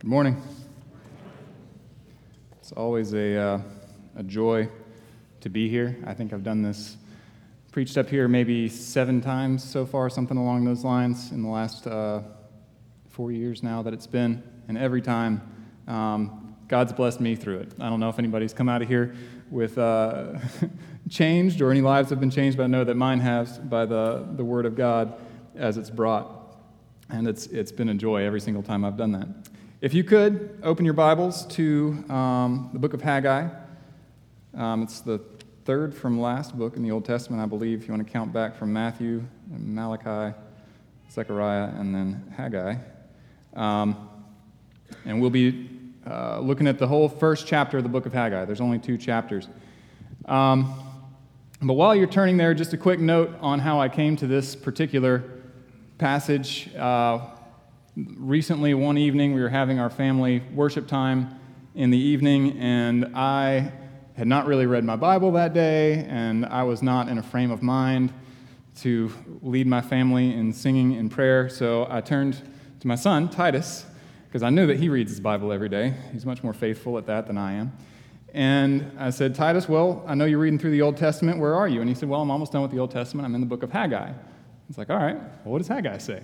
Good morning. It's always a, uh, a joy to be here. I think I've done this, preached up here maybe seven times so far, something along those lines, in the last uh, four years now that it's been. And every time, um, God's blessed me through it. I don't know if anybody's come out of here with uh, changed or any lives have been changed, but I know that mine has by the, the Word of God as it's brought. And it's, it's been a joy every single time I've done that. If you could, open your Bibles to um, the book of Haggai. Um, it's the third from last book in the Old Testament, I believe, if you want to count back from Matthew, Malachi, Zechariah, and then Haggai. Um, and we'll be uh, looking at the whole first chapter of the book of Haggai. There's only two chapters. Um, but while you're turning there, just a quick note on how I came to this particular passage. Uh, recently, one evening, we were having our family worship time in the evening, and I had not really read my Bible that day, and I was not in a frame of mind to lead my family in singing and prayer. So I turned to my son, Titus, because I knew that he reads his Bible every day. He's much more faithful at that than I am. And I said, Titus, well, I know you're reading through the Old Testament. Where are you? And he said, Well, I'm almost done with the Old Testament. I'm in the book of Haggai. It's like, all right, well, what does Haggai say?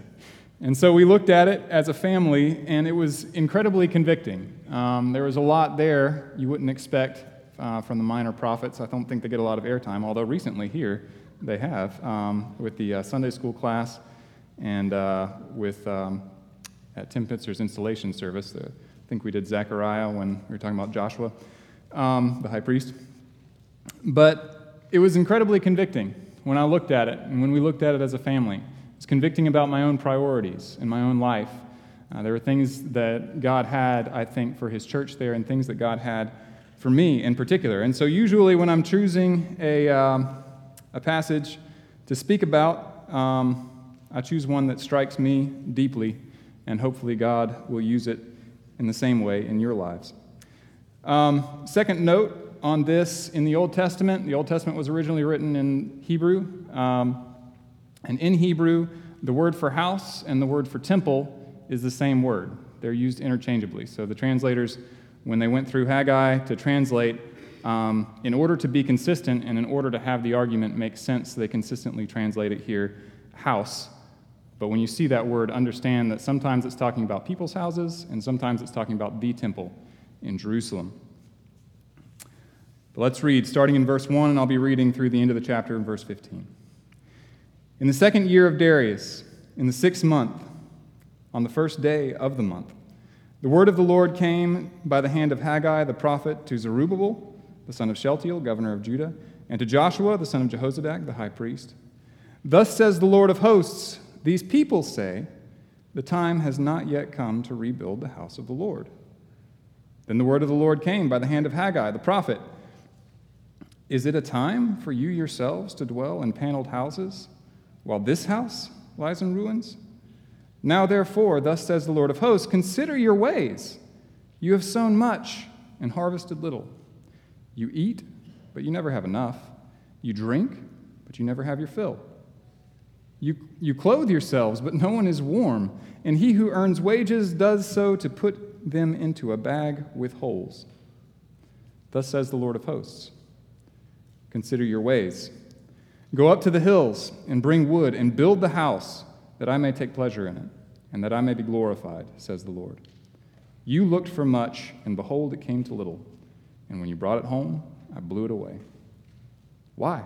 And so we looked at it as a family, and it was incredibly convicting. Um, there was a lot there you wouldn't expect uh, from the minor prophets. I don't think they get a lot of airtime, although recently here they have um, with the uh, Sunday school class and uh, with um, at Tim Pitzer's installation service. I think we did Zechariah when we were talking about Joshua, um, the high priest. But it was incredibly convicting when I looked at it and when we looked at it as a family. It's convicting about my own priorities in my own life. Uh, there were things that God had, I think, for His church there, and things that God had for me in particular. And so, usually, when I'm choosing a, um, a passage to speak about, um, I choose one that strikes me deeply, and hopefully, God will use it in the same way in your lives. Um, second note on this in the Old Testament. The Old Testament was originally written in Hebrew. And in Hebrew, the word for house and the word for temple is the same word. They're used interchangeably. So the translators, when they went through Haggai to translate, um, in order to be consistent and in order to have the argument make sense, they consistently translate it here house. But when you see that word, understand that sometimes it's talking about people's houses and sometimes it's talking about the temple in Jerusalem. But let's read, starting in verse 1, and I'll be reading through the end of the chapter in verse 15. In the second year of Darius, in the sixth month, on the first day of the month, the word of the Lord came by the hand of Haggai the prophet to Zerubbabel, the son of Shealtiel, governor of Judah, and to Joshua, the son of Jehozadak, the high priest. Thus says the Lord of hosts These people say, The time has not yet come to rebuild the house of the Lord. Then the word of the Lord came by the hand of Haggai the prophet is it a time for you yourselves to dwell in paneled houses, while this house lies in ruins? Now, therefore, thus says the Lord of hosts Consider your ways. You have sown much and harvested little. You eat, but you never have enough. You drink, but you never have your fill. You, you clothe yourselves, but no one is warm. And he who earns wages does so to put them into a bag with holes. Thus says the Lord of hosts. Consider your ways. Go up to the hills and bring wood and build the house that I may take pleasure in it and that I may be glorified, says the Lord. You looked for much, and behold, it came to little. And when you brought it home, I blew it away. Why?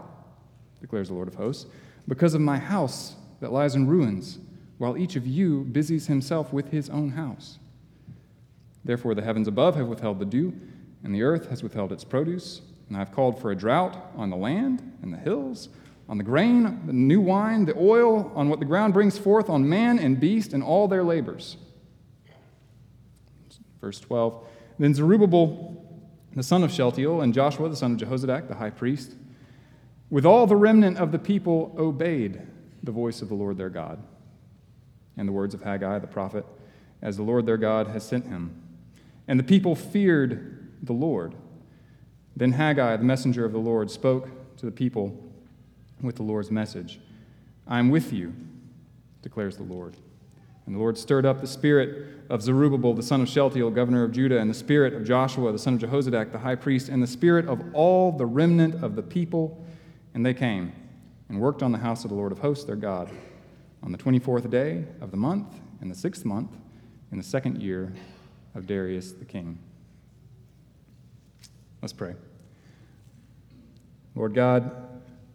declares the Lord of hosts. Because of my house that lies in ruins, while each of you busies himself with his own house. Therefore, the heavens above have withheld the dew, and the earth has withheld its produce. And I've called for a drought on the land and the hills, on the grain, the new wine, the oil, on what the ground brings forth, on man and beast and all their labors. Verse 12 Then Zerubbabel, the son of Shealtiel, and Joshua, the son of Jehozadak, the high priest, with all the remnant of the people, obeyed the voice of the Lord their God and the words of Haggai the prophet, as the Lord their God has sent him. And the people feared the Lord then Haggai, the messenger of the Lord, spoke to the people with the Lord's message I am with you, declares the Lord. And the Lord stirred up the spirit of Zerubbabel, the son of Shealtiel, governor of Judah, and the spirit of Joshua, the son of Jehozadak, the high priest, and the spirit of all the remnant of the people. And they came and worked on the house of the Lord of hosts, their God, on the 24th day of the month, in the sixth month, in the second year of Darius the king. Let's pray. Lord God,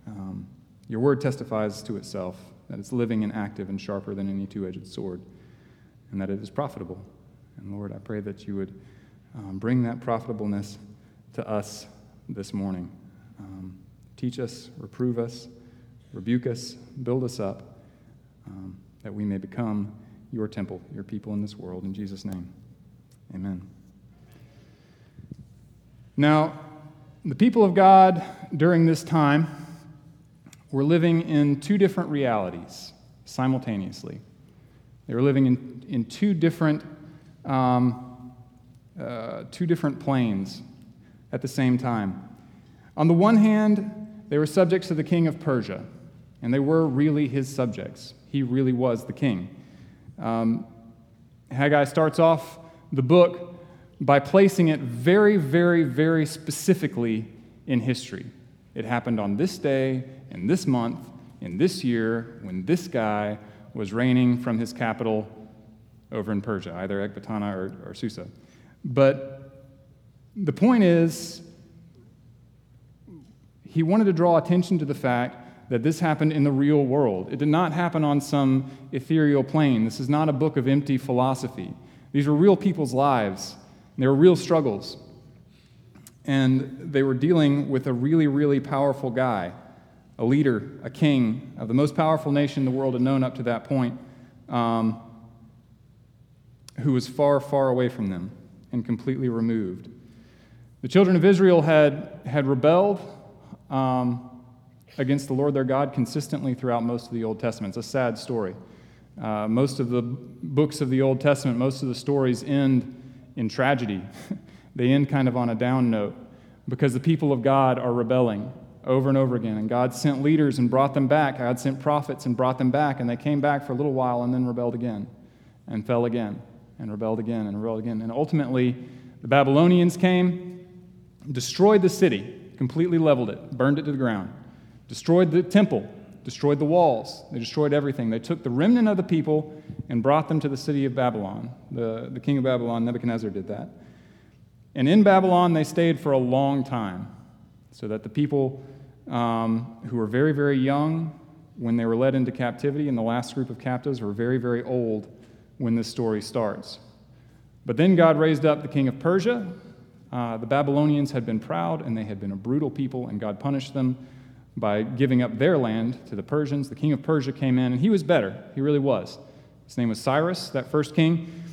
um, your word testifies to itself that it's living and active and sharper than any two edged sword, and that it is profitable. And Lord, I pray that you would um, bring that profitableness to us this morning. Um, teach us, reprove us, rebuke us, build us up, um, that we may become your temple, your people in this world. In Jesus' name, amen. Now, the people of God during this time were living in two different realities simultaneously. They were living in, in two different um, uh, two different planes at the same time. On the one hand, they were subjects to the king of Persia, and they were really his subjects. He really was the king. Um, Haggai starts off the book by placing it very, very, very specifically in history. It happened on this day, in this month, in this year, when this guy was reigning from his capital over in Persia, either Ecbatana or, or Susa. But the point is, he wanted to draw attention to the fact that this happened in the real world. It did not happen on some ethereal plane. This is not a book of empty philosophy. These were real people's lives there were real struggles. And they were dealing with a really, really powerful guy, a leader, a king of the most powerful nation the world had known up to that point, um, who was far, far away from them and completely removed. The children of Israel had, had rebelled um, against the Lord their God consistently throughout most of the Old Testament. It's a sad story. Uh, most of the books of the Old Testament, most of the stories end in tragedy. they end kind of on a down note because the people of God are rebelling over and over again. And God sent leaders and brought them back. God sent prophets and brought them back. And they came back for a little while and then rebelled again and fell again and rebelled again and rebelled again. And ultimately, the Babylonians came, destroyed the city, completely leveled it, burned it to the ground, destroyed the temple, destroyed the walls, they destroyed everything. They took the remnant of the people and brought them to the city of Babylon. The, the king of Babylon, Nebuchadnezzar, did that. And in Babylon, they stayed for a long time, so that the people um, who were very, very young when they were led into captivity, and the last group of captives were very, very old when this story starts. But then God raised up the king of Persia. Uh, the Babylonians had been proud, and they had been a brutal people, and God punished them by giving up their land to the Persians. The king of Persia came in, and he was better. He really was. His name was Cyrus, that first king.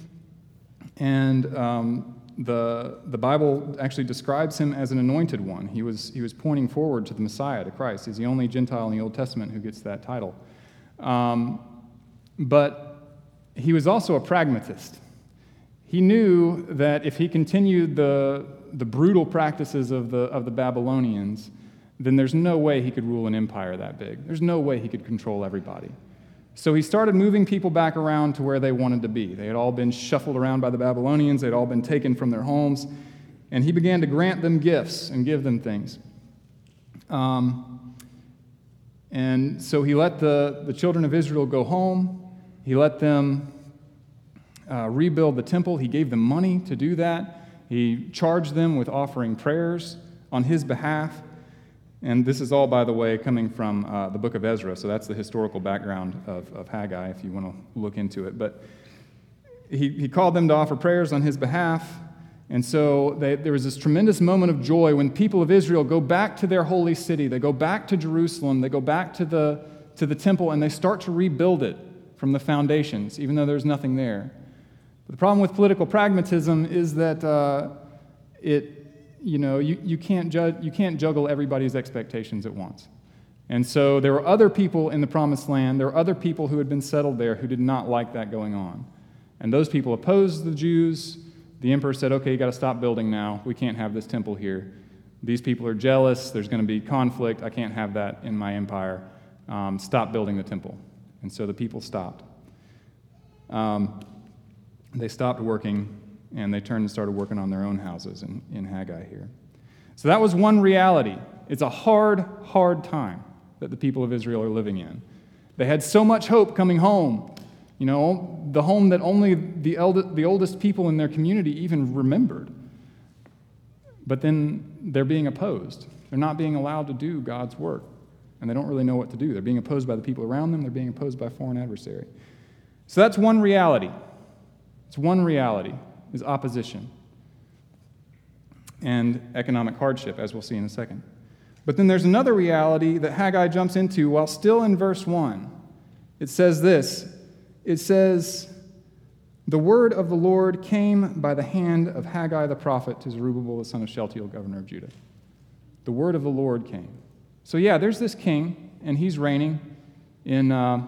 And um, the, the Bible actually describes him as an anointed one. He was, he was pointing forward to the Messiah, to Christ. He's the only Gentile in the Old Testament who gets that title. Um, but he was also a pragmatist. He knew that if he continued the, the brutal practices of the, of the Babylonians, then there's no way he could rule an empire that big. There's no way he could control everybody. So he started moving people back around to where they wanted to be. They had all been shuffled around by the Babylonians, they'd all been taken from their homes, and he began to grant them gifts and give them things. Um, and so he let the, the children of Israel go home. He let them uh, rebuild the temple. He gave them money to do that. He charged them with offering prayers on his behalf. And this is all, by the way, coming from uh, the book of Ezra, so that's the historical background of, of Haggai if you want to look into it. But he, he called them to offer prayers on his behalf. And so they, there was this tremendous moment of joy when people of Israel go back to their holy city. They go back to Jerusalem. They go back to the, to the temple and they start to rebuild it from the foundations, even though there's nothing there. But the problem with political pragmatism is that uh, it, you know, you, you, can't judge, you can't juggle everybody's expectations at once. And so there were other people in the promised land, there were other people who had been settled there who did not like that going on. And those people opposed the Jews. The emperor said, okay, you got to stop building now. We can't have this temple here. These people are jealous. There's going to be conflict. I can't have that in my empire. Um, stop building the temple. And so the people stopped. um, they stopped working and they turned and started working on their own houses in, in Haggai here. So that was one reality. It's a hard, hard time that the people of Israel are living in. They had so much hope coming home, you know, the home that only the, eld- the oldest people in their community even remembered. But then they're being opposed. They're not being allowed to do God's work, and they don't really know what to do. They're being opposed by the people around them, they're being opposed by a foreign adversary. So that's one reality. It's one reality is opposition and economic hardship, as we'll see in a second. But then there's another reality that Haggai jumps into while still in verse 1. It says this it says, The word of the Lord came by the hand of Haggai the prophet to Zerubbabel the son of Shealtiel, governor of Judah. The word of the Lord came. So, yeah, there's this king, and he's reigning in, uh,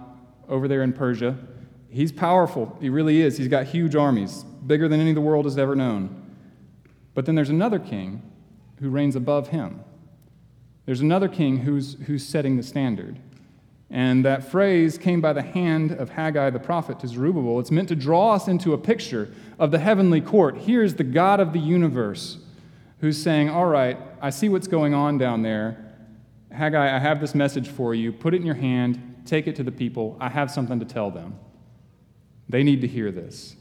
over there in Persia. He's powerful. He really is. He's got huge armies, bigger than any the world has ever known. But then there's another king who reigns above him. There's another king who's, who's setting the standard. And that phrase came by the hand of Haggai the prophet to Zerubbabel. It's meant to draw us into a picture of the heavenly court. Here's the God of the universe who's saying, All right, I see what's going on down there. Haggai, I have this message for you. Put it in your hand, take it to the people. I have something to tell them. They need to hear this.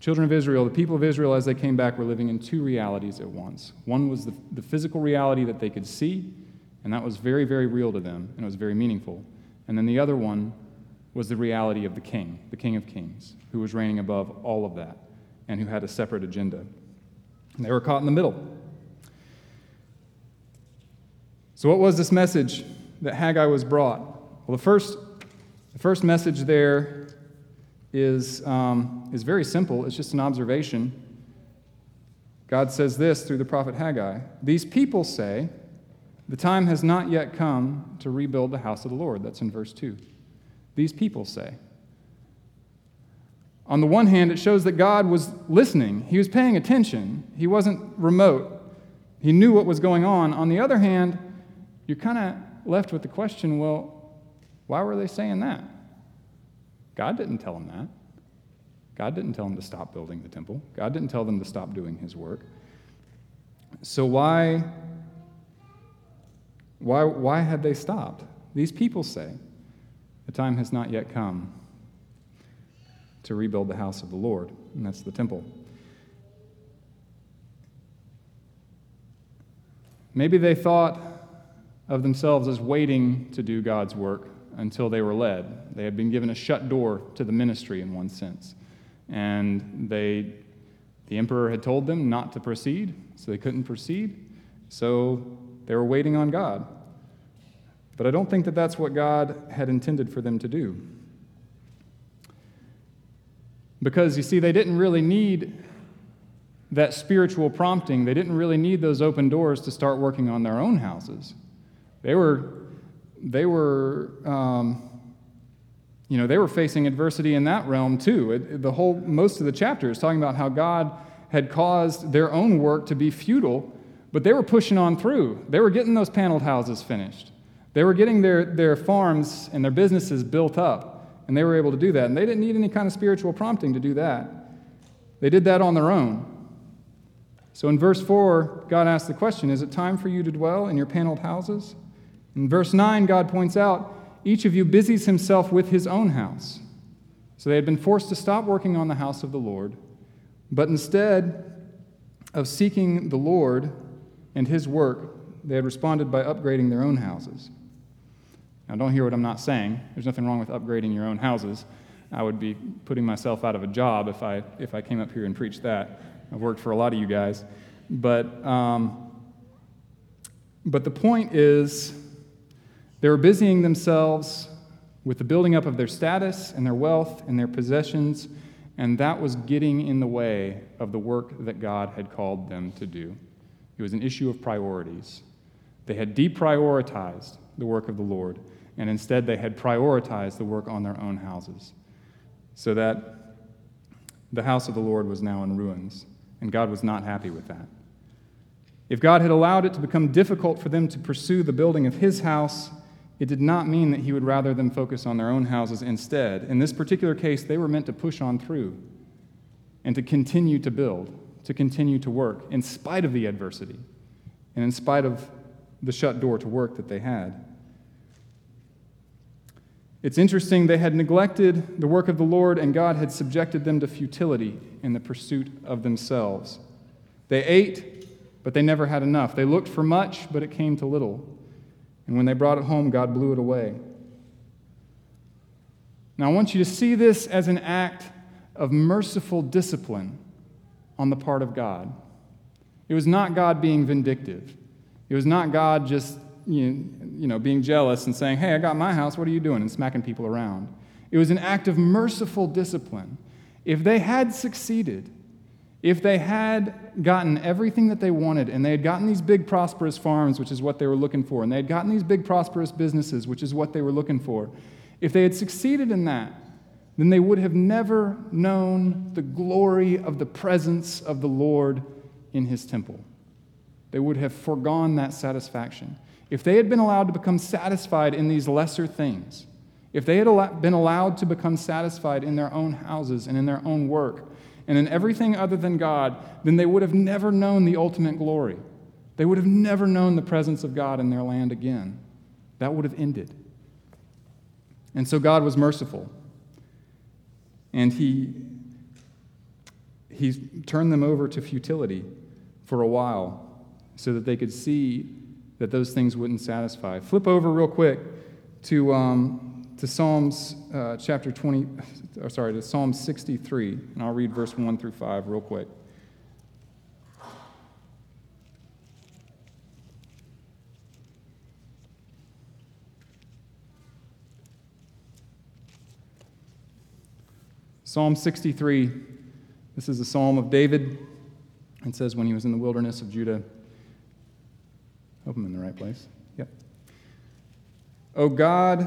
Children of Israel, the people of Israel, as they came back, were living in two realities at once. One was the, the physical reality that they could see, and that was very, very real to them, and it was very meaningful. And then the other one was the reality of the king, the king of kings, who was reigning above all of that, and who had a separate agenda. And they were caught in the middle. So, what was this message that Haggai was brought? Well, the first, the first message there is, um, is very simple. It's just an observation. God says this through the prophet Haggai These people say, The time has not yet come to rebuild the house of the Lord. That's in verse 2. These people say. On the one hand, it shows that God was listening, He was paying attention, He wasn't remote, He knew what was going on. On the other hand, you're kind of left with the question well, why were they saying that? God didn't tell them that. God didn't tell them to stop building the temple. God didn't tell them to stop doing his work. So why, why, why had they stopped? These people say, the time has not yet come to rebuild the house of the Lord, and that's the temple. Maybe they thought of themselves as waiting to do God's work until they were led. They had been given a shut door to the ministry in one sense. And they, the emperor had told them not to proceed, so they couldn't proceed. So they were waiting on God. But I don't think that that's what God had intended for them to do. Because you see, they didn't really need that spiritual prompting. They didn't really need those open doors to start working on their own houses. They were they were, um, you know, they were facing adversity in that realm too. It, the whole, most of the chapter is talking about how God had caused their own work to be futile, but they were pushing on through. They were getting those paneled houses finished. They were getting their, their farms and their businesses built up, and they were able to do that. And they didn't need any kind of spiritual prompting to do that. They did that on their own. So in verse 4, God asked the question Is it time for you to dwell in your paneled houses? In verse 9, God points out, each of you busies himself with his own house. So they had been forced to stop working on the house of the Lord, but instead of seeking the Lord and his work, they had responded by upgrading their own houses. Now, don't hear what I'm not saying. There's nothing wrong with upgrading your own houses. I would be putting myself out of a job if I, if I came up here and preached that. I've worked for a lot of you guys. But, um, but the point is they were busying themselves with the building up of their status and their wealth and their possessions, and that was getting in the way of the work that God had called them to do. It was an issue of priorities. They had deprioritized the work of the Lord, and instead they had prioritized the work on their own houses. So that the house of the Lord was now in ruins, and God was not happy with that. If God had allowed it to become difficult for them to pursue the building of his house, it did not mean that he would rather them focus on their own houses instead. In this particular case, they were meant to push on through and to continue to build, to continue to work in spite of the adversity and in spite of the shut door to work that they had. It's interesting, they had neglected the work of the Lord, and God had subjected them to futility in the pursuit of themselves. They ate, but they never had enough. They looked for much, but it came to little. And when they brought it home, God blew it away. Now, I want you to see this as an act of merciful discipline on the part of God. It was not God being vindictive. It was not God just you know, being jealous and saying, Hey, I got my house, what are you doing? and smacking people around. It was an act of merciful discipline. If they had succeeded, if they had gotten everything that they wanted and they had gotten these big prosperous farms, which is what they were looking for, and they had gotten these big prosperous businesses, which is what they were looking for, if they had succeeded in that, then they would have never known the glory of the presence of the Lord in his temple. They would have foregone that satisfaction. If they had been allowed to become satisfied in these lesser things, if they had been allowed to become satisfied in their own houses and in their own work, and in everything other than God, then they would have never known the ultimate glory. They would have never known the presence of God in their land again. That would have ended. And so God was merciful. And he, he turned them over to futility for a while so that they could see that those things wouldn't satisfy. Flip over real quick to, um, to Psalms uh, chapter 20, or sorry, to Psalm 63, and I'll read verse 1 through 5 real quick. Psalm 63, this is a psalm of David. It says, when he was in the wilderness of Judah, hope I'm in the right place. Yep. O God,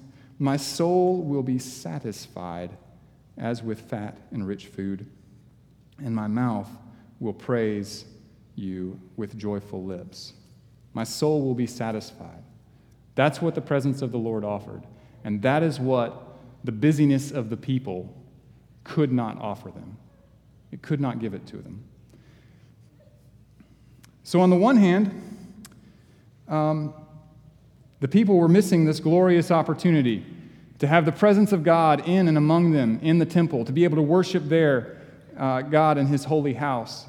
My soul will be satisfied as with fat and rich food, and my mouth will praise you with joyful lips. My soul will be satisfied. That's what the presence of the Lord offered, and that is what the busyness of the people could not offer them. It could not give it to them. So, on the one hand, um, the people were missing this glorious opportunity to have the presence of God in and among them in the temple, to be able to worship there uh, God in his holy house.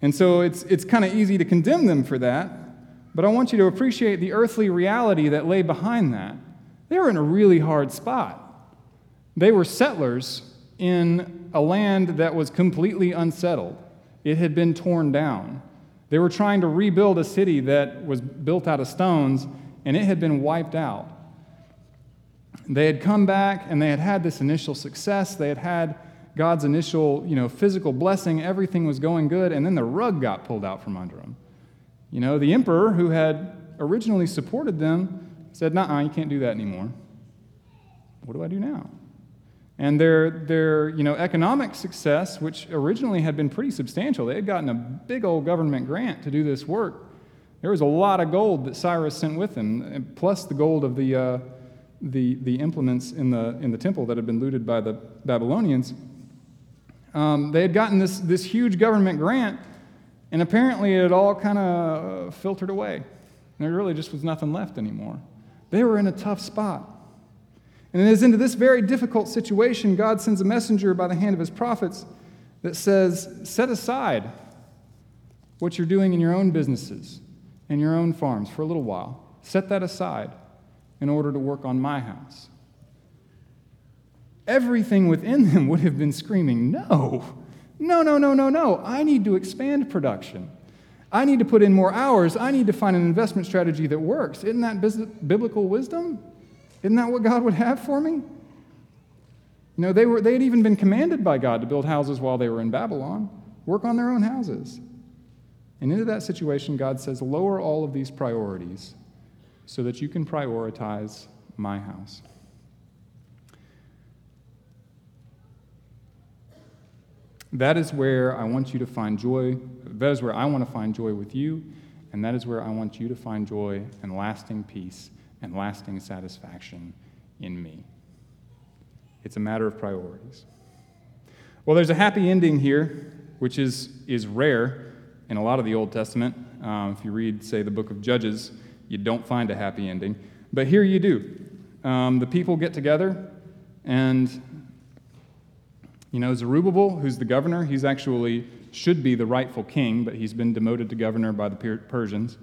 And so it's, it's kind of easy to condemn them for that, but I want you to appreciate the earthly reality that lay behind that. They were in a really hard spot. They were settlers in a land that was completely unsettled, it had been torn down. They were trying to rebuild a city that was built out of stones, and it had been wiped out. They had come back and they had had this initial success. They had had God's initial, you know, physical blessing. Everything was going good, and then the rug got pulled out from under them. You know, the emperor who had originally supported them said, "Nah, you can't do that anymore. What do I do now?" And their, their you know, economic success, which originally had been pretty substantial, they had gotten a big old government grant to do this work. There was a lot of gold that Cyrus sent with him, plus the gold of the, uh, the, the implements in the, in the temple that had been looted by the Babylonians. Um, they had gotten this, this huge government grant, and apparently it all kind of filtered away. And there really just was nothing left anymore. They were in a tough spot. And it is into this very difficult situation, God sends a messenger by the hand of his prophets that says, Set aside what you're doing in your own businesses and your own farms for a little while. Set that aside in order to work on my house. Everything within them would have been screaming, No, no, no, no, no, no. I need to expand production. I need to put in more hours. I need to find an investment strategy that works. Isn't that biblical wisdom? Isn't that what God would have for me? You know, they, were, they had even been commanded by God to build houses while they were in Babylon, work on their own houses. And into that situation, God says, lower all of these priorities so that you can prioritize my house. That is where I want you to find joy. That is where I want to find joy with you. And that is where I want you to find joy and lasting peace and lasting satisfaction in me. It's a matter of priorities. Well, there's a happy ending here, which is, is rare in a lot of the Old Testament. Um, if you read, say, the book of Judges, you don't find a happy ending. But here you do. Um, the people get together, and, you know, Zerubbabel, who's the governor, he's actually should be the rightful king, but he's been demoted to governor by the Persians.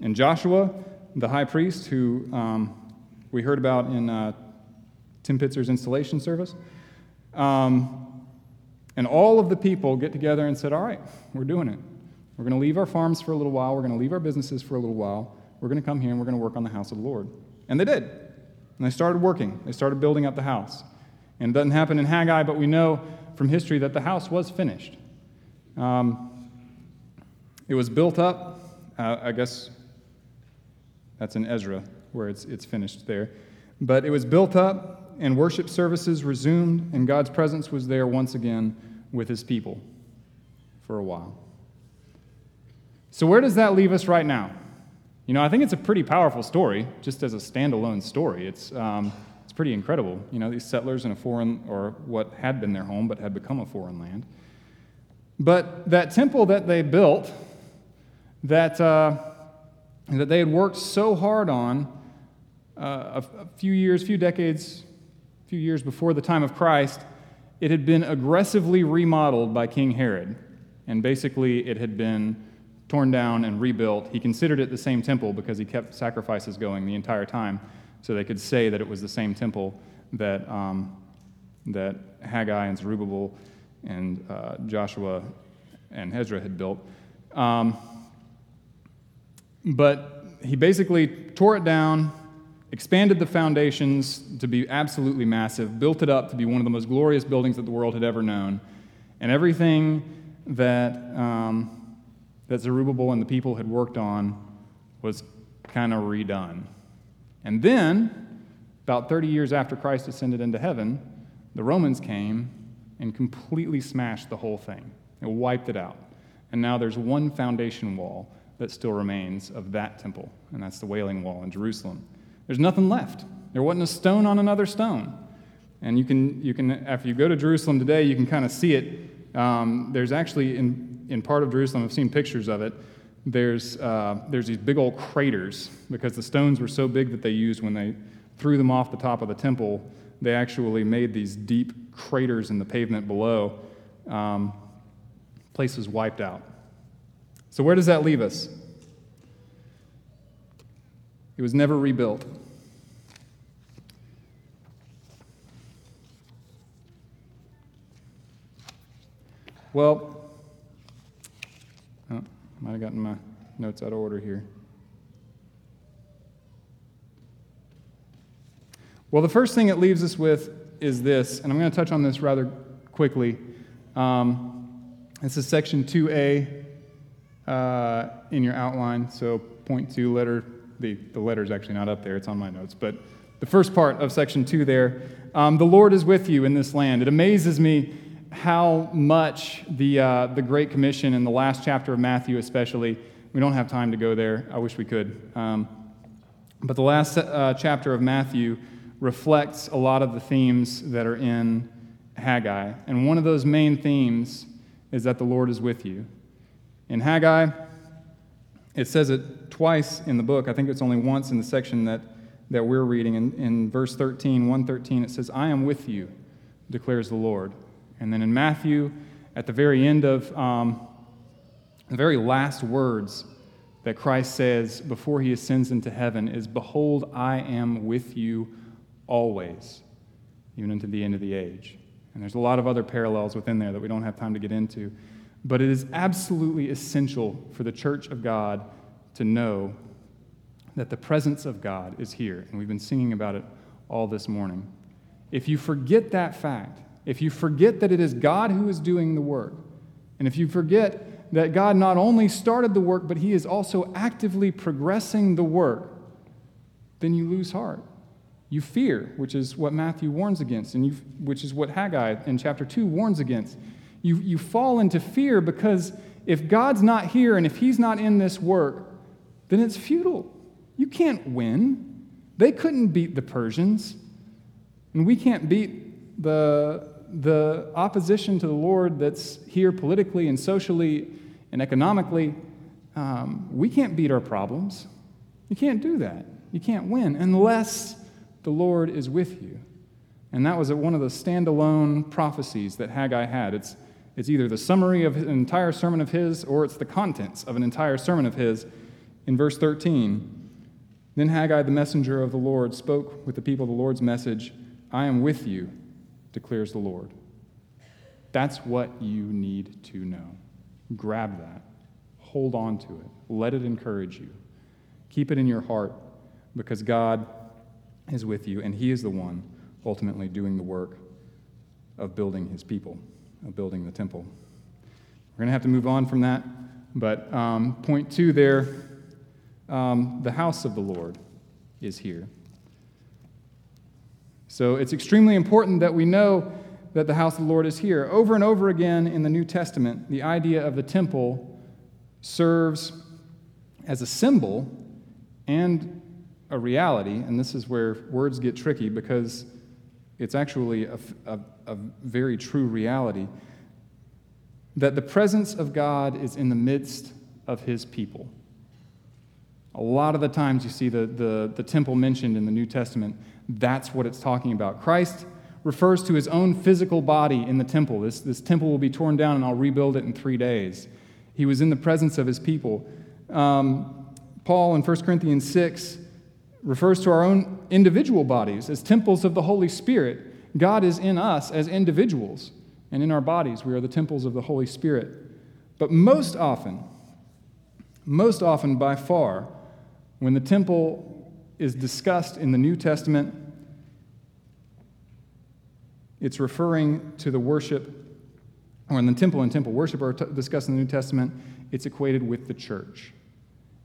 And Joshua, the high priest, who um, we heard about in uh, Tim Pitzer's installation service. Um, and all of the people get together and said, All right, we're doing it. We're going to leave our farms for a little while. We're going to leave our businesses for a little while. We're going to come here and we're going to work on the house of the Lord. And they did. And they started working. They started building up the house. And it doesn't happen in Haggai, but we know from history that the house was finished. Um, it was built up. Uh, I guess that's in Ezra where it's, it's finished there. But it was built up, and worship services resumed, and God's presence was there once again with his people for a while. So, where does that leave us right now? You know, I think it's a pretty powerful story, just as a standalone story. It's, um, it's pretty incredible. You know, these settlers in a foreign, or what had been their home but had become a foreign land. But that temple that they built, that, uh, that they had worked so hard on uh, a, a few years, few decades, few years before the time of Christ, it had been aggressively remodeled by King Herod. And basically, it had been torn down and rebuilt. He considered it the same temple because he kept sacrifices going the entire time, so they could say that it was the same temple that, um, that Haggai and Zerubbabel and uh, Joshua and Ezra had built. Um, but he basically tore it down, expanded the foundations to be absolutely massive, built it up to be one of the most glorious buildings that the world had ever known, and everything that. Um, that Zerubbabel and the people had worked on was kind of redone. And then, about 30 years after Christ ascended into heaven, the Romans came and completely smashed the whole thing. and wiped it out. And now there's one foundation wall that still remains of that temple, and that's the Wailing Wall in Jerusalem. There's nothing left. There wasn't a stone on another stone. And you can, you can after you go to Jerusalem today, you can kind of see it. Um, there's actually, in in part of Jerusalem, I've seen pictures of it. There's, uh, there's these big old craters because the stones were so big that they used when they threw them off the top of the temple. They actually made these deep craters in the pavement below. Um, places wiped out. So, where does that leave us? It was never rebuilt. Well, I might have gotten my notes out of order here. Well, the first thing it leaves us with is this, and I'm going to touch on this rather quickly. Um, this is section 2A uh, in your outline. So, point two, letter, the, the letter is actually not up there, it's on my notes. But the first part of section 2 there um, the Lord is with you in this land. It amazes me how much the, uh, the Great Commission in the last chapter of Matthew, especially, we don't have time to go there. I wish we could. Um, but the last uh, chapter of Matthew reflects a lot of the themes that are in Haggai. And one of those main themes is that the Lord is with you. In Haggai, it says it twice in the book. I think it's only once in the section that, that we're reading. In, in verse 13, 113, it says, I am with you, declares the Lord. And then in Matthew, at the very end of um, the very last words that Christ says before he ascends into heaven is, Behold, I am with you always, even unto the end of the age. And there's a lot of other parallels within there that we don't have time to get into. But it is absolutely essential for the church of God to know that the presence of God is here. And we've been singing about it all this morning. If you forget that fact, if you forget that it is God who is doing the work, and if you forget that God not only started the work, but He is also actively progressing the work, then you lose heart. You fear, which is what Matthew warns against, and which is what Haggai in chapter 2 warns against. You, you fall into fear because if God's not here and if He's not in this work, then it's futile. You can't win. They couldn't beat the Persians, and we can't beat the, the opposition to the Lord that's here politically and socially and economically. Um, we can't beat our problems. You can't do that. You can't win unless the Lord is with you. And that was one of the standalone prophecies that Haggai had. It's, it's either the summary of an entire sermon of his or it's the contents of an entire sermon of his. In verse 13, then Haggai, the messenger of the Lord, spoke with the people the Lord's message I am with you, declares the Lord. That's what you need to know. Grab that, hold on to it, let it encourage you. Keep it in your heart because God is with you, and He is the one ultimately doing the work of building His people, of building the temple. We're going to have to move on from that, but um, point two there um, the house of the Lord is here. So it's extremely important that we know that the house of the Lord is here. Over and over again in the New Testament, the idea of the temple serves as a symbol and a reality, and this is where words get tricky because it's actually a, a, a, very true reality, that the presence of God is in the midst of his people. A lot of the times you see the, the, the temple mentioned in the New Testament, that's what it's talking about. Christ refers to his own physical body in the temple. This, this temple will be torn down and I'll rebuild it in three days. He was in the presence of his people. Um, Paul in 1 Corinthians 6 refers to our own individual bodies as temples of the Holy Spirit. God is in us as individuals, and in our bodies, we are the temples of the Holy Spirit. But most often, most often by far, when the temple is discussed in the New Testament, it's referring to the worship, or in the temple and temple worship are t- discussed in the New Testament, it's equated with the church.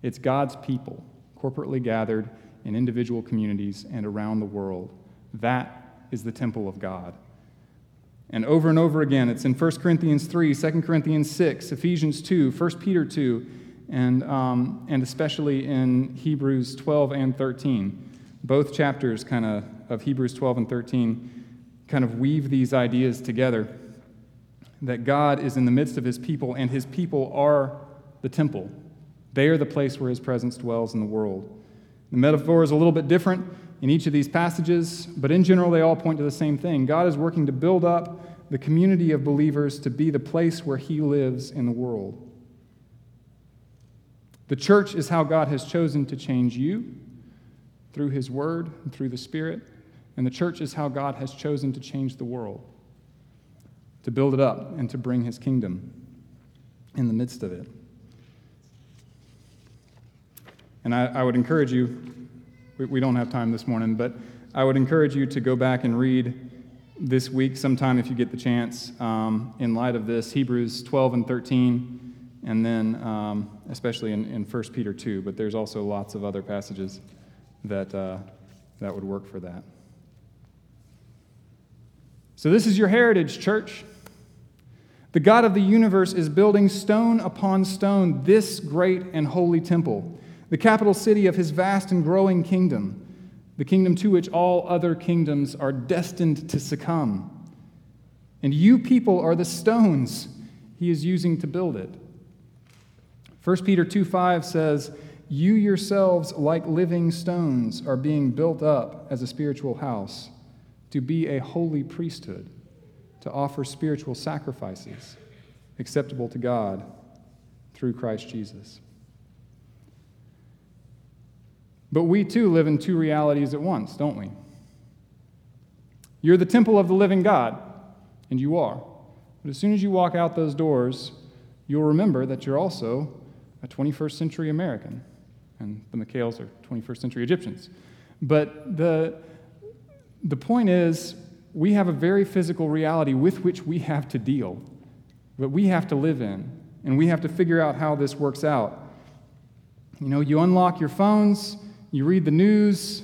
It's God's people, corporately gathered in individual communities and around the world. That is the temple of God. And over and over again, it's in 1 Corinthians 3, 2 Corinthians 6, Ephesians 2, 1 Peter 2, and, um, and especially in Hebrews 12 and 13. Both chapters kind of of Hebrews 12 and 13 kind of weave these ideas together that God is in the midst of his people, and his people are the temple. They are the place where his presence dwells in the world. The metaphor is a little bit different in each of these passages, but in general, they all point to the same thing. God is working to build up the community of believers to be the place where He lives in the world. The church is how God has chosen to change you through His Word and through the Spirit, and the church is how God has chosen to change the world, to build it up and to bring His kingdom in the midst of it. And I, I would encourage you, we, we don't have time this morning, but I would encourage you to go back and read this week sometime if you get the chance um, in light of this Hebrews 12 and 13, and then um, especially in, in 1 Peter 2, but there's also lots of other passages that, uh, that would work for that. So, this is your heritage, church. The God of the universe is building stone upon stone this great and holy temple the capital city of his vast and growing kingdom, the kingdom to which all other kingdoms are destined to succumb. And you people are the stones he is using to build it. 1 Peter 2 5 says, You yourselves, like living stones, are being built up as a spiritual house to be a holy priesthood, to offer spiritual sacrifices acceptable to God through Christ Jesus. But we too live in two realities at once, don't we? You're the temple of the living God, and you are. But as soon as you walk out those doors, you'll remember that you're also a 21st century American, and the McHales are 21st century Egyptians. But the, the point is, we have a very physical reality with which we have to deal, that we have to live in, and we have to figure out how this works out. You know, you unlock your phones, you read the news.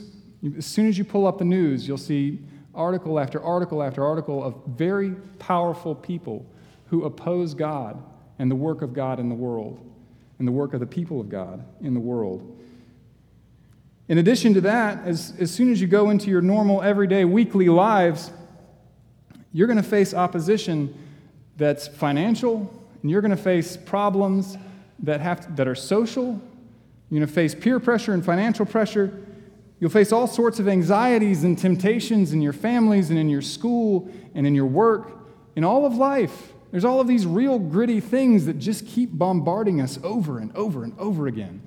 As soon as you pull up the news, you'll see article after article after article of very powerful people who oppose God and the work of God in the world and the work of the people of God in the world. In addition to that, as, as soon as you go into your normal, everyday, weekly lives, you're going to face opposition that's financial, and you're going to face problems that, have to, that are social. You're going to face peer pressure and financial pressure. You'll face all sorts of anxieties and temptations in your families and in your school and in your work, in all of life. There's all of these real gritty things that just keep bombarding us over and over and over again.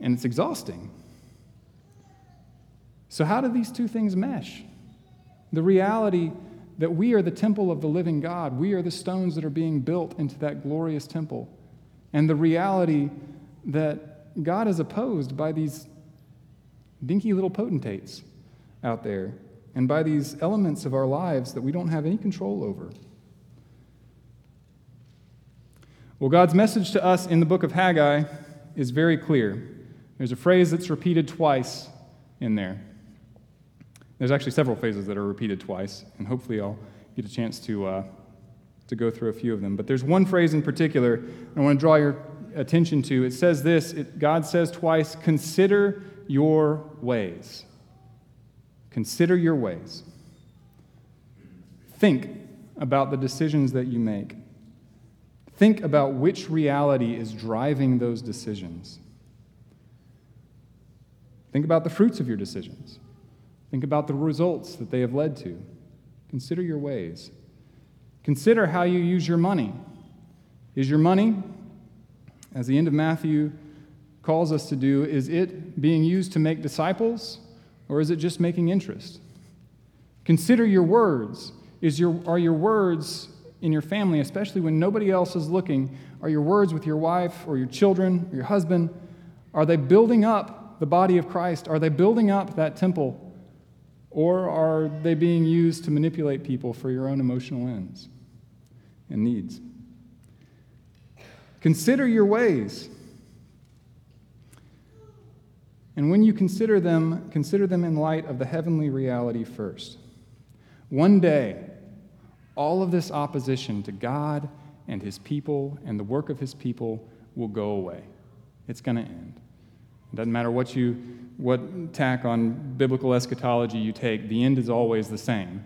And it's exhausting. So, how do these two things mesh? The reality that we are the temple of the living God, we are the stones that are being built into that glorious temple, and the reality that God is opposed by these dinky little potentates out there and by these elements of our lives that we don't have any control over. Well, God's message to us in the book of Haggai is very clear. There's a phrase that's repeated twice in there. There's actually several phrases that are repeated twice, and hopefully I'll get a chance to, uh, to go through a few of them. But there's one phrase in particular I want to draw your attention to. It says this it, God says twice, consider your ways. Consider your ways. Think about the decisions that you make. Think about which reality is driving those decisions. Think about the fruits of your decisions. Think about the results that they have led to. Consider your ways. Consider how you use your money. Is your money, as the end of Matthew calls us to do, is it being used to make disciples or is it just making interest? Consider your words. Is your, are your words in your family, especially when nobody else is looking, are your words with your wife or your children or your husband, are they building up the body of Christ? Are they building up that temple or are they being used to manipulate people for your own emotional ends and needs? Consider your ways. And when you consider them, consider them in light of the heavenly reality first. One day, all of this opposition to God and his people and the work of his people will go away. It's going to end. It doesn't matter what you what tack on biblical eschatology you take, the end is always the same.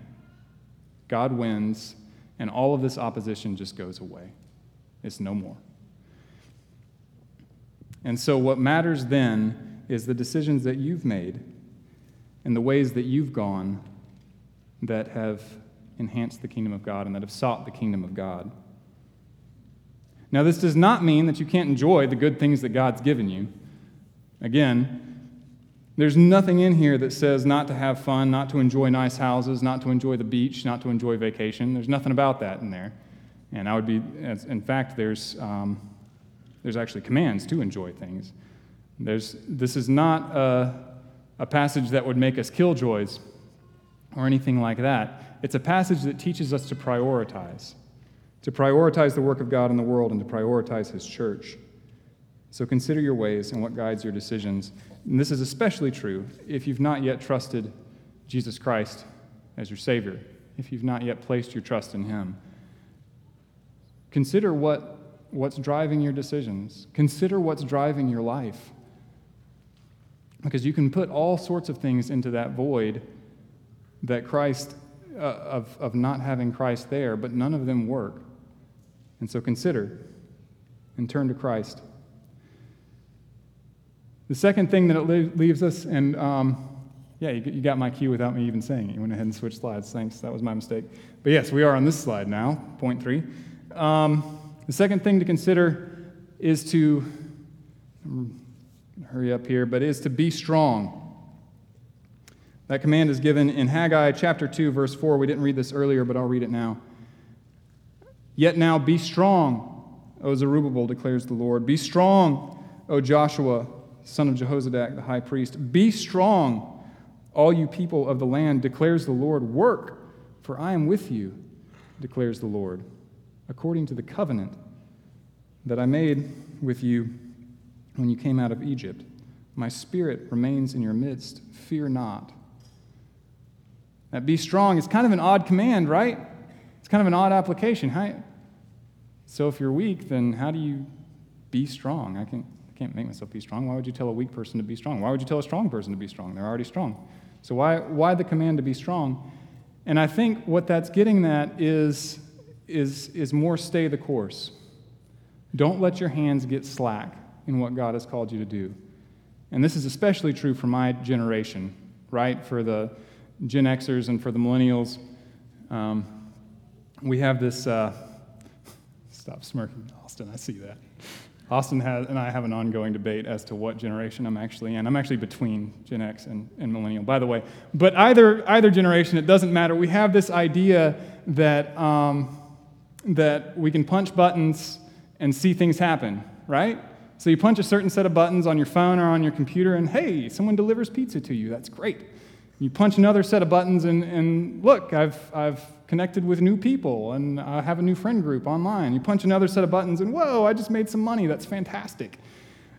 God wins, and all of this opposition just goes away. It's no more. And so, what matters then is the decisions that you've made and the ways that you've gone that have enhanced the kingdom of God and that have sought the kingdom of God. Now, this does not mean that you can't enjoy the good things that God's given you. Again, there's nothing in here that says not to have fun, not to enjoy nice houses, not to enjoy the beach, not to enjoy vacation. There's nothing about that in there. And I would be, in fact, there's, um, there's actually commands to enjoy things. There's, this is not a, a passage that would make us killjoys or anything like that. It's a passage that teaches us to prioritize, to prioritize the work of God in the world and to prioritize His church. So consider your ways and what guides your decisions. And this is especially true if you've not yet trusted Jesus Christ as your Savior, if you've not yet placed your trust in Him. Consider what, what's driving your decisions, consider what's driving your life. Because you can put all sorts of things into that void that Christ, uh, of, of not having Christ there, but none of them work. And so consider and turn to Christ. The second thing that it leaves us, and um, yeah, you, got my cue without me even saying it. You went ahead and switched slides. Thanks. That was my mistake. But yes, we are on this slide now, point three. Um, the second thing to consider is to hurry up here, but is to be strong. That command is given in Haggai chapter 2, verse 4. We didn't read this earlier, but I'll read it now. Yet now be strong O Zerubbabel, declares the Lord. Be strong, O Joshua, son of Jehozadak, the high priest. Be strong, all you people of the land, declares the Lord. Work, for I am with you, declares the Lord, according to the covenant that I made with you when you came out of Egypt. My spirit remains in your midst. Fear not. That be strong is kind of an odd command, right? It's kind of an odd application. How, so if you're weak, then how do you be strong? I can't, I can't make myself be strong. Why would you tell a weak person to be strong? Why would you tell a strong person to be strong? They're already strong. So why, why the command to be strong? And I think what that's getting at is, is, is more stay the course. Don't let your hands get slack in what God has called you to do. And this is especially true for my generation, right? For the Gen Xers and for the millennials. Um, we have this. Uh, stop smirking, Austin. I see that. Austin has, and I have an ongoing debate as to what generation I'm actually in. I'm actually between Gen X and, and millennial, by the way. But either, either generation, it doesn't matter. We have this idea that, um, that we can punch buttons and see things happen, right? So you punch a certain set of buttons on your phone or on your computer, and hey, someone delivers pizza to you. That's great. You punch another set of buttons, and, and look, I've, I've connected with new people and I have a new friend group online. You punch another set of buttons and whoa, I just made some money. That's fantastic.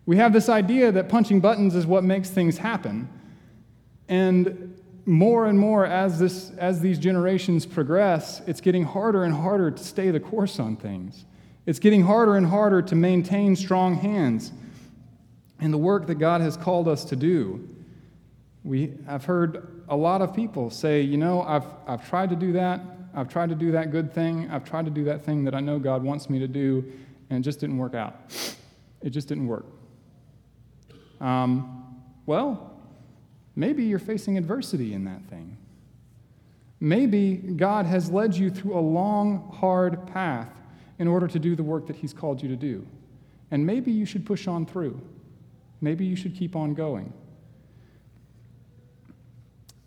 We have this idea that punching buttons is what makes things happen. And more and more as, this, as these generations progress, it's getting harder and harder to stay the course on things. It's getting harder and harder to maintain strong hands in the work that God has called us to do. We, I've heard a lot of people say, you know, I've, I've tried to do that, I've tried to do that good thing. I've tried to do that thing that I know God wants me to do, and it just didn't work out. It just didn't work. Um, well, maybe you're facing adversity in that thing. Maybe God has led you through a long, hard path in order to do the work that He's called you to do. And maybe you should push on through. Maybe you should keep on going.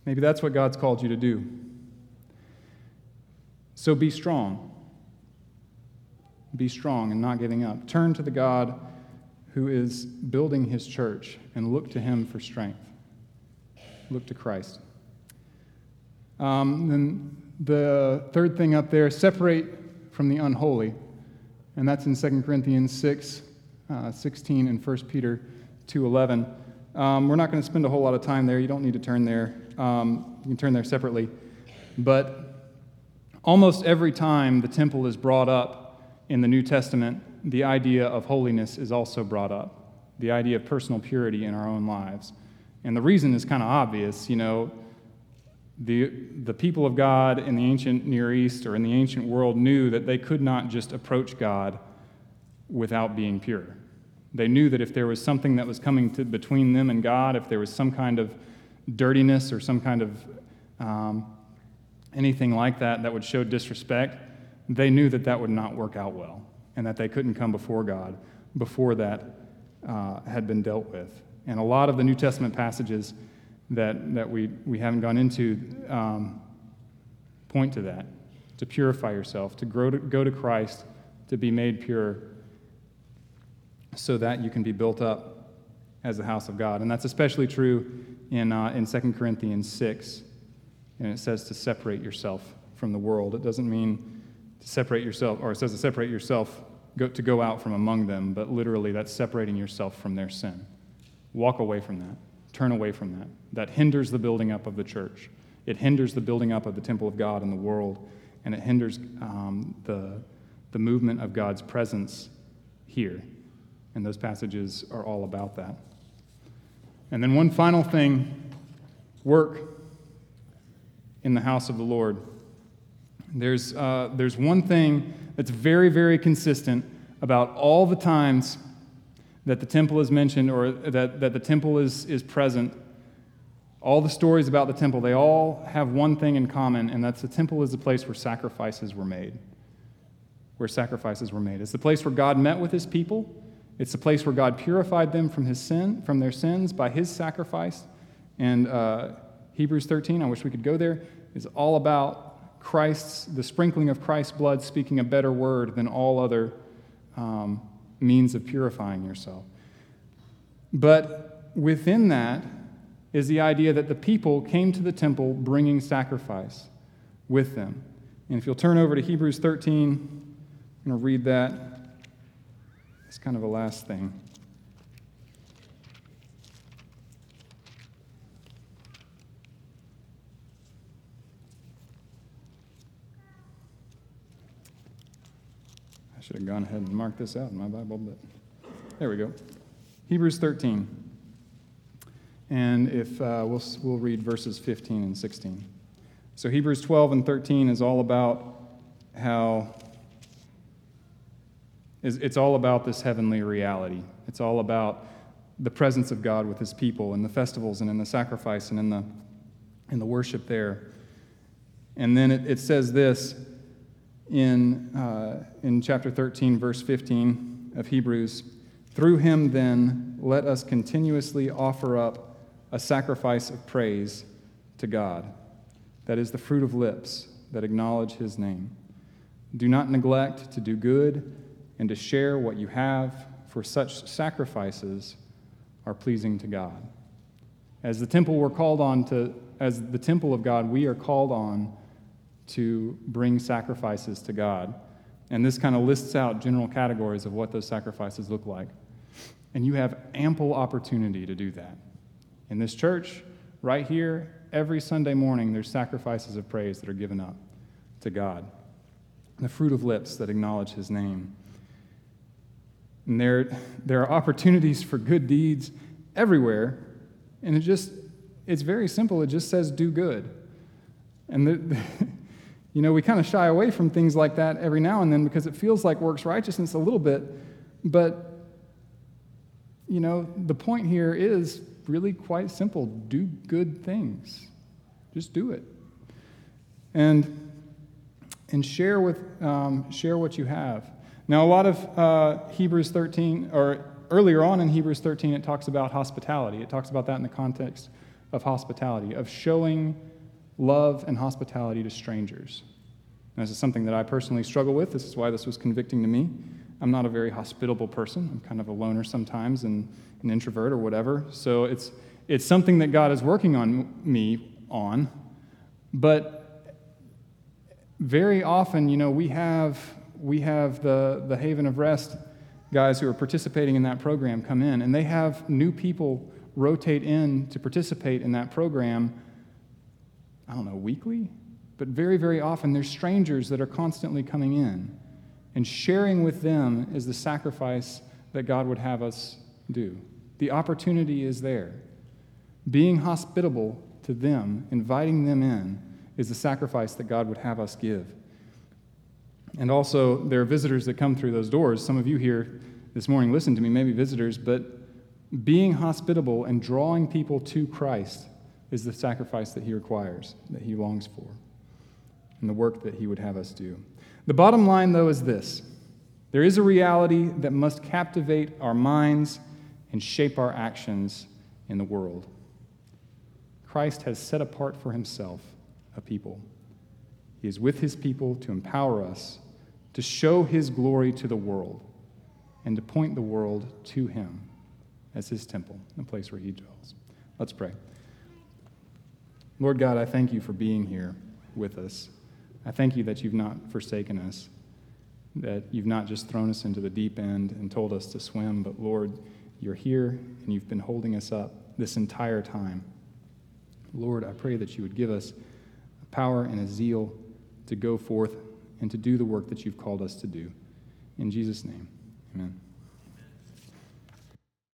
Maybe that's what God's called you to do. So be strong. Be strong and not giving up. Turn to the God who is building his church and look to him for strength. Look to Christ. Um, then the third thing up there separate from the unholy. And that's in 2 Corinthians 6, uh, 16, and 1 Peter 2, 11. Um, we're not going to spend a whole lot of time there. You don't need to turn there. Um, you can turn there separately. But Almost every time the temple is brought up in the New Testament, the idea of holiness is also brought up, the idea of personal purity in our own lives. And the reason is kind of obvious. You know, the, the people of God in the ancient Near East or in the ancient world knew that they could not just approach God without being pure. They knew that if there was something that was coming to, between them and God, if there was some kind of dirtiness or some kind of um, anything like that that would show disrespect, they knew that that would not work out well and that they couldn't come before God before that uh, had been dealt with. And a lot of the New Testament passages that, that we, we haven't gone into um, point to that to purify yourself, to, grow to go to Christ, to be made pure, so that you can be built up as the house of God. And that's especially true in, uh, in 2 Corinthians 6 and it says to separate yourself from the world. It doesn't mean to separate yourself, or it says to separate yourself go, to go out from among them, but literally that's separating yourself from their sin. Walk away from that. Turn away from that. That hinders the building up of the church. It hinders the building up of the temple of God in the world, and it hinders um, the, the movement of God's presence here. And those passages are all about that. And then one final thing work in the house of the Lord. There's, uh, there's one thing that's very, very consistent about all the times that the temple is mentioned or that, that the temple is, is present. All the stories about the temple, they all have one thing in common, and that's the temple is the place where sacrifices were made. Where sacrifices were made. It's the place where God met with his people. It's the place where God purified them from his sin, from their sins by his sacrifice. And uh, Hebrews 13, I wish we could go there, is all about Christ's, the sprinkling of Christ's blood speaking a better word than all other um, means of purifying yourself. But within that is the idea that the people came to the temple bringing sacrifice with them. And if you'll turn over to Hebrews 13, I'm going to read that. It's kind of a last thing. Should have gone ahead and marked this out in my Bible, but there we go. Hebrews 13. And if uh, we'll, we'll read verses 15 and 16. So Hebrews 12 and 13 is all about how it's all about this heavenly reality. It's all about the presence of God with his people and the festivals and in the sacrifice and in the, in the worship there. And then it, it says this in, uh, in chapter 13, verse 15 of Hebrews Through him, then, let us continuously offer up a sacrifice of praise to God. That is the fruit of lips that acknowledge his name. Do not neglect to do good and to share what you have, for such sacrifices are pleasing to God. As the temple we're called on to, as the temple of God, we are called on to bring sacrifices to God. And this kind of lists out general categories of what those sacrifices look like. And you have ample opportunity to do that. In this church, right here, every Sunday morning, there's sacrifices of praise that are given up to God. The fruit of lips that acknowledge his name. And there, there are opportunities for good deeds everywhere. And it just, it's very simple. It just says do good. And the, the you know, we kind of shy away from things like that every now and then because it feels like works righteousness a little bit. But, you know, the point here is really quite simple do good things. Just do it. And, and share, with, um, share what you have. Now, a lot of uh, Hebrews 13, or earlier on in Hebrews 13, it talks about hospitality. It talks about that in the context of hospitality, of showing love and hospitality to strangers. And this is something that I personally struggle with. This is why this was convicting to me. I'm not a very hospitable person. I'm kind of a loner sometimes and an introvert or whatever. So it's, it's something that God is working on me on. But very often, you know, we have we have the, the Haven of Rest guys who are participating in that program come in, and they have new people rotate in to participate in that program, I don't know, weekly? But very, very often, there's strangers that are constantly coming in. And sharing with them is the sacrifice that God would have us do. The opportunity is there. Being hospitable to them, inviting them in, is the sacrifice that God would have us give. And also, there are visitors that come through those doors. Some of you here this morning listen to me, maybe visitors, but being hospitable and drawing people to Christ is the sacrifice that He requires, that He longs for, and the work that He would have us do. The bottom line, though, is this there is a reality that must captivate our minds and shape our actions in the world. Christ has set apart for Himself a people. He is with His people to empower us to show his glory to the world and to point the world to him as his temple, the place where he dwells. Let's pray. Lord God, I thank you for being here with us. I thank you that you've not forsaken us, that you've not just thrown us into the deep end and told us to swim, but Lord, you're here and you've been holding us up this entire time. Lord, I pray that you would give us a power and a zeal to go forth and to do the work that you've called us to do. In Jesus' name, amen.